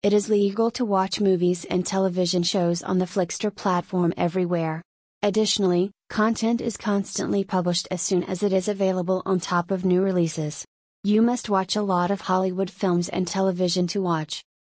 It is legal to watch movies and television shows on the Flixtor platform everywhere. Additionally, content is constantly published as soon as it is available on top of new releases. You must watch a lot of Hollywood films and television to watch.